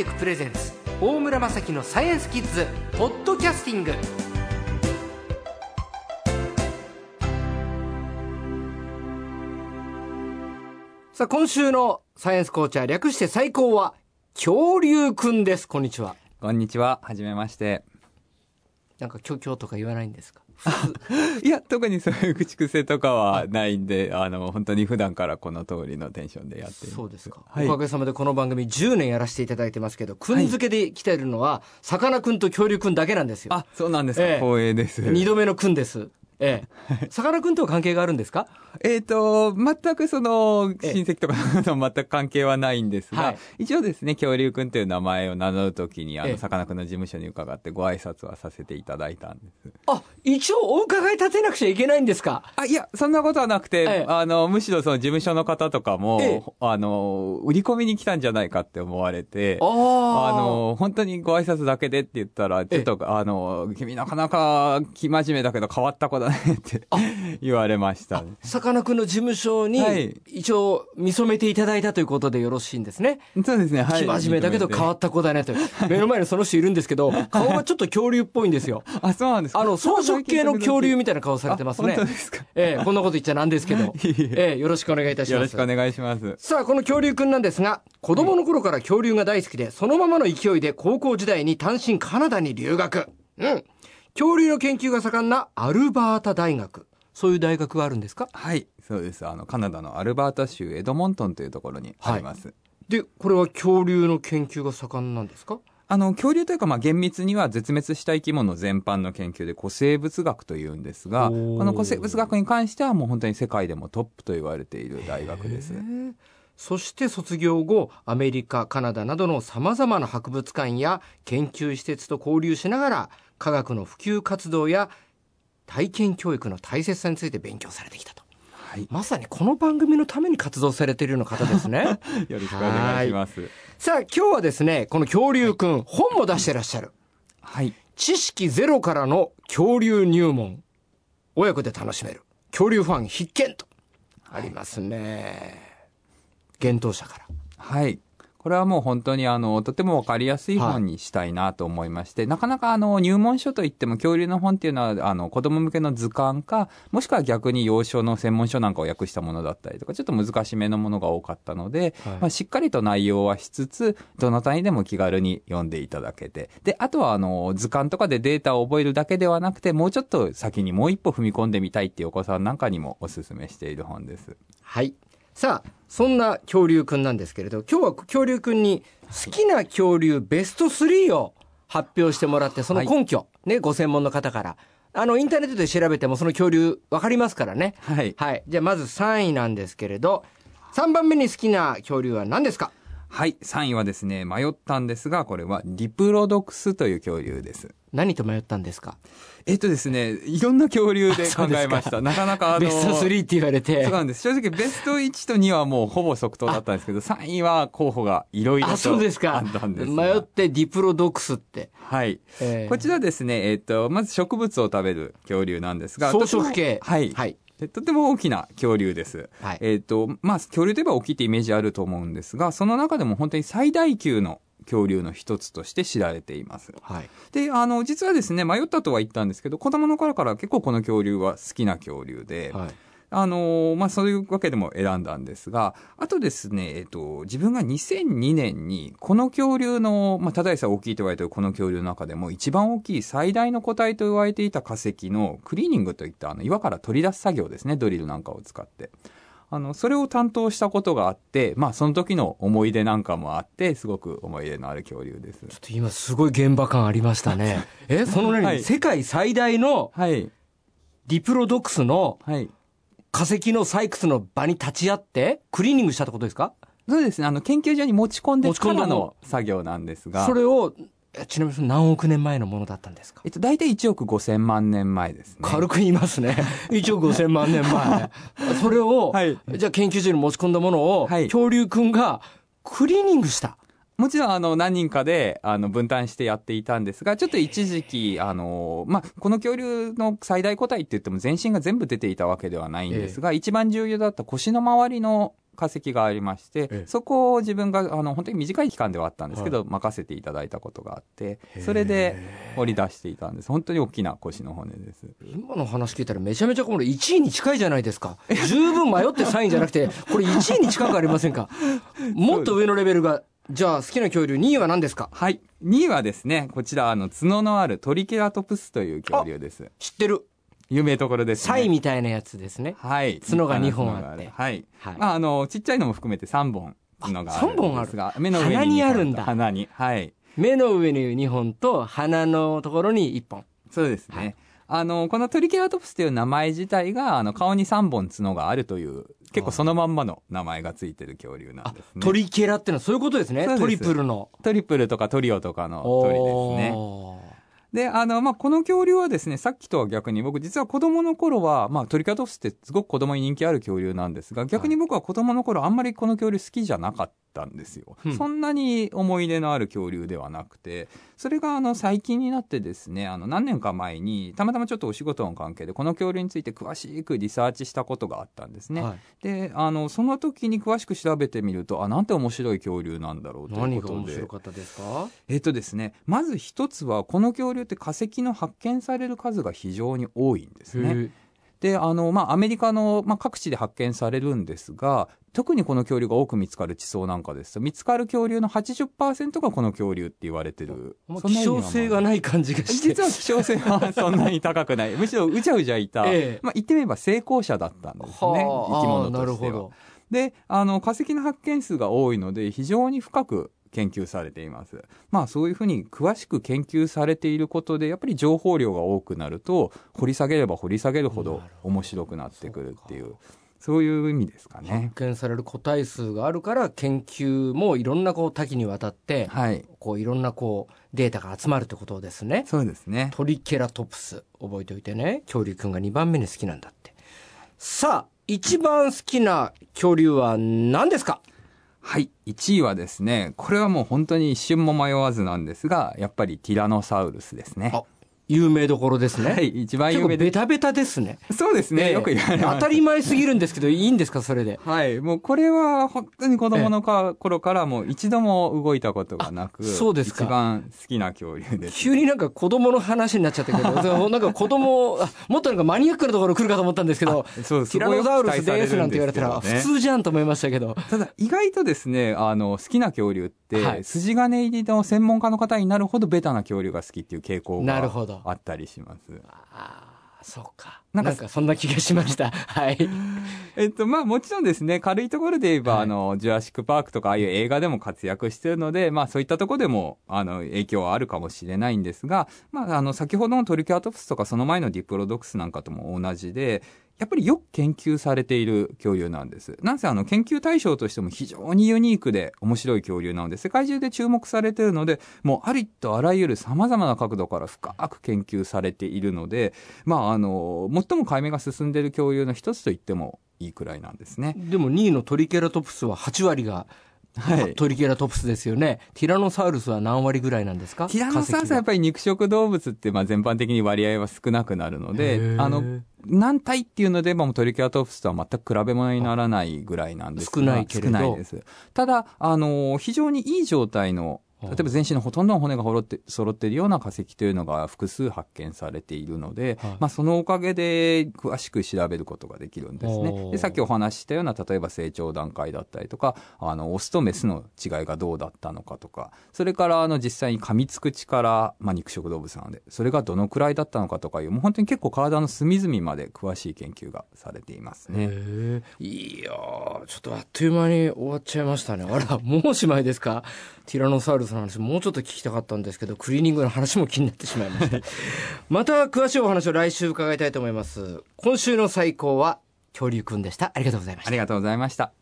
テクプレゼンツ大村雅樹のサイエンスキッズポッドキャスティングさあ今週のサイエンスコーチャー略して最高は恐竜くんですこんにちはこんにちは。はじめまして。なんかキョキョとか言わないんですか？いや、特にそういう口癖とかはないんで、あの、本当に普段からこの通りのテンションでやって。そうですか、はいおかげさまでこの番組10年やらせていただいてますけどくん付けで来てるのはさかなクンと恐竜くんだけなんですよあ、そうなんですか。ええ光栄です。二度目のくんですええ。さかなクンとは関係があるんですか？えっ、と、全くその、ええ。親戚とかと全く関係はないんですが、はい。一応ですね、恐竜くんという名前を名乗るときに、あええ。の、さかなクンの事務所に伺ってご挨拶はさせていただいたんです。あ一応お伺い立てなくちゃいけないんですか？あ、いや、そんなことはなくて、ええ。あの、むしろその事務所の方とかも、ええ。あの、売り込みに来たんじゃないかって思われて、ああの、本当にご挨拶だけでって言ったら、ちょっと、あの、君なかなか生真面目だけど変わった子だねって言われましたね。さかなクンの事務所にはい一応見初めていただいたということでよろしいんですね。そうですね、はい。生真面目だけど変わった子だねと。目の前にその人いるんですけど、顔がちょっと恐竜っぽいんですよ。あ、そうなんですか？あの、装飾系の恐竜みたいな顔されてますねあ本当ですか。ええ、こんなこと言っちゃなんですけど。いえいえええ、よろしくお願いいたします。よろしくお願いします。さあ、この恐竜くんなんですが、子供の頃から恐竜が大好きで、そのままの勢いで高校時代に単身カナダに留学。うん。恐竜の研究が盛んなアルバータ大学。そういう大学があるんですか？はい、そうです。あの、カナダのアルバータ州エドモントンというところにあります。で、これは恐竜の研究が盛んなんですか？あの、恐竜というか、まあ、厳密には絶滅した生き物全般の研究で古生物学というんですが、この古生物学に関してはもう本当に世界でもトップと言われている大学です。そして卒業後、アメリカ、カナダなどの様々な博物館や研究施設と交流しながら、科学の普及活動や体験教育の大切さについて勉強されてきたと。はい。まさにこの番組のために活動されているような方ですね。よろしくお願いします。さあ、今日はですね、この恐竜くん、本も出してらっしゃる。はい。知識ゼロからの恐竜入門。親子で楽しめる。恐竜ファン必見と。ありますね。幻冬者から。はい。これはもう本当にあの、とてもわかりやすい本にしたいなと思いまして、なかなかあの、入門書といっても恐竜の本っていうのは、あの、子供向けの図鑑か、もしくは逆に幼少の専門書なんかを訳したものだったりとか、ちょっと難しめのものが多かったので、はいまあ、しっかりと内容はしつつ、どなたにでも気軽に読んでいただけて、で、あとはあの、図鑑とかでデータを覚えるだけではなくて、もうちょっと先にもう一歩踏み込んでみたいっていうお子さんなんかにもお勧めしている本です。はい。さあ、そんな恐竜くんなんですけれど、今日は恐竜くんに好きな恐竜ベスト3を発表してもらって、その根拠、ね、ご専門の方から。あの、インターネットで調べてもその恐竜わかりますからね。はい。はい。じゃあまず3位なんですけれど、3番目に好きな恐竜は何ですか？はい、3位はですね、迷ったんですが、これはリプロドクスという恐竜です。何と迷ったんですか？えっとですね、いろんな恐竜で考えました。なかなかあの、ベスト3って言われてそう。なんです。正直ベスト1と2はもうほぼ即答だったんですけど、3位は候補がいろいろとあ、そうですかあったんですが。迷ってディプロドックスって。はい。えーこちらですね、えっと、まず植物を食べる恐竜なんですが、草食系はい。はいでとても大きな恐竜です。はいえっ、と、まあ、恐竜といえば大きいってイメージあると思うんですが、その中でも本当に最大級の恐竜の一つとして知られています。はい。で、あの、実はですね、迷ったとは言ったんですけど、子供の頃から結構この恐竜は好きな恐竜で、はい。あのまあ、そういうわけでも選んだんですが、あとですね、えっと、自分が2002年に、この恐竜の、まあ、ただでさえ大きいと言われているこの恐竜の中でも、一番大きい最大の個体と言われていた化石のクリーニングといった、あの、岩から取り出す作業ですね、ドリルなんかを使って。あの、それを担当したことがあって、まあ、その時の思い出なんかもあって、すごく思い出のある恐竜です。ちょっと今すごい現場感ありましたね。え、その何、はい世界最大のはい。ディプロドックスのはい。化石の採掘の場に立ち会って、クリーニングしたってことですか？そうですね。あの、研究所に持ち込んでからの作業なんですが。それを、えちなみに何億年前のものだったんですか？えっと、大体1億5千万年前ですね。軽く言いますね。1億5000万年前。それを、はいじゃあ研究所に持ち込んだものを、はい恐竜くんがクリーニングした。もちろん、あの、何人かで、あの、分担してやっていたんですが、ちょっと一時期、あの、まあ、この恐竜の最大個体って言っても全身が全部出ていたわけではないんですが、一番重要だった腰の周りの化石がありまして、ええ、そこを自分があの本当に短い期間ではあったんですけど、はい、任せていただいたことがあってそれで掘り出していたんです。本当に大きな腰の骨です。今の話聞いたらめちゃめちゃこれ1位に近いじゃないですか。十分迷って3位じゃなくてこれ1位に近くありませんか？もっと上のレベルがじゃあ好きな恐竜2位は何ですか？はい2位はですねこちらあの角のあるトリケラトプスという恐竜です知ってる有名ところです、ね。サイみたいなやつですね。はい。角が2本あって。はい。はい、まあ、あの、ちっちゃいのも含めて3本角があるんですが、目の上に。鼻にあるんだ。鼻に。はい。目の上に2本と鼻のところに1本。そうですね。はい、あの、このトリケラトプスという名前自体が、あの、顔に3本角があるという、結構そのまんまの名前がついてる恐竜なんですね。トリケラってのはそういうことですね。トリプルの。トリプルとかトリオとかの鳥ですね。で、あの、まあ、この恐竜はですね、さっきとは逆に僕実は子供の頃は、まあ、トリカトフスってすごく子供に人気ある恐竜なんですが、逆に僕は子供の頃あんまりこの恐竜好きじゃなかったんですよ。そんなに思い出のある恐竜ではなくて、それがあの最近になってですね、あの何年か前に、たまたまちょっとお仕事の関係でこの恐竜について詳しくリサーチしたことがあったんですね。はい、で、あの、その時に詳しく調べてみると、あ、なんて面白い恐竜なんだろうということで。何が面白かったですか？えっとですね、まず一つは、この恐竜って化石の発見される数が非常に多いんですね。で、あの、まあ、アメリカの、まあ、各地で発見されるんですが、特にこの恐竜が多く見つかる地層なんかですと、見つかる恐竜の80%がこの恐竜って言われてる。希少性がない感じがして。実は希少性はそんなに高くない。むしろうじゃうじゃいた、ええ、まあ、言ってみれば成功者だったんですね。生き物としては。なるほど。で、あの、化石の発見数が多いので、非常に深く研究されています。まあそういうふうに詳しく研究されていることで、やっぱり情報量が多くなると、掘り下げれば掘り下げるほど面白くなってくるっていう。そういう意味ですかね。発見される個体数があるから研究もいろんなこう多岐にわたって、はい、こういろんなこうデータが集まるってことですね。そうですね。トリケラトプス覚えておいてね。恐竜くんが2番目に好きなんだって。さあ、一番好きな恐竜は何ですか？はい。1位はですね、これはもう本当に一瞬も迷わずなんですが、やっぱりティラノサウルスですね。有名どころですね。はい、一番有名ベタベタですね。そうですね。よく言われます。当たり前すぎるんですけど、いいんですか、それで。はい。もうこれは本当に子供の頃からもう一度も動いたことがなく、そうですか。一番好きな恐竜です、急になんか子供の話になっちゃったけど、なんか子供、もっとなんかマニアックなところ来るかと思ったんですけど、そうティラノザウルスですなんて言われたら、普通じゃんと思いましたけど。ただ、意外とですね、あの、好きな恐竜って、はい、筋金入りの専門家の方になるほどベタな恐竜が好きっていう傾向があったりします。ああ、そうか。なんかそんな気がしました。はい。えっと、まあもちろんですね、軽いところで言えば、はい、あの、ジュラシックパークとかああいう映画でも活躍してるので、まあそういったところでも、あの、影響はあるかもしれないんですが、まああの、先ほどのトリケラトプスとかその前のディプロドックスなんかとも同じで、やっぱりよく研究されている恐竜なんです。なんせあの研究対象としても非常にユニークで面白い恐竜なので、世界中で注目されているので、もうありとあらゆる様々な角度から深く研究されているので、まああの、最も解明が進んでいる恐竜の一つと言ってもいいくらいなんですね。でも2位のトリケラトプスは8割がはい、トリケラトプスですよね。ティラノサウルスは何割ぐらいなんですか？ティラノサウルスはやっぱり肉食動物ってまあ全般的に割合は少なくなるので、あの、何体っていうので、もうトリケラトプスとは全く比べ物にならないぐらいなんです少ないけれど。少ないです。ただ、あの、非常にいい状態の例えば全身のほとんどの骨が揃って揃っているような化石というのが複数発見されているので、はい、まあ、そのおかげで詳しく調べることができるんですね。でさっきお話ししたような例えば成長段階だったりとかあのオスとメスの違いがどうだったのかとかそれからあの実際に噛みつく力、まあ、肉食動物なのでそれがどのくらいだったのかとかいうもう本当に結構体の隅々まで詳しい研究がされていますね。いやちょっとあっという間に終わっちゃいましたね。あらもうおしまいですか？ティラノサウルスの話もうちょっと聞きたかったんですけどクリーニングの話も気になってしまいました また詳しいお話を来週伺いたいと思います。今週の最高は恐竜くんでした。ありがとうございました。ありがとうございました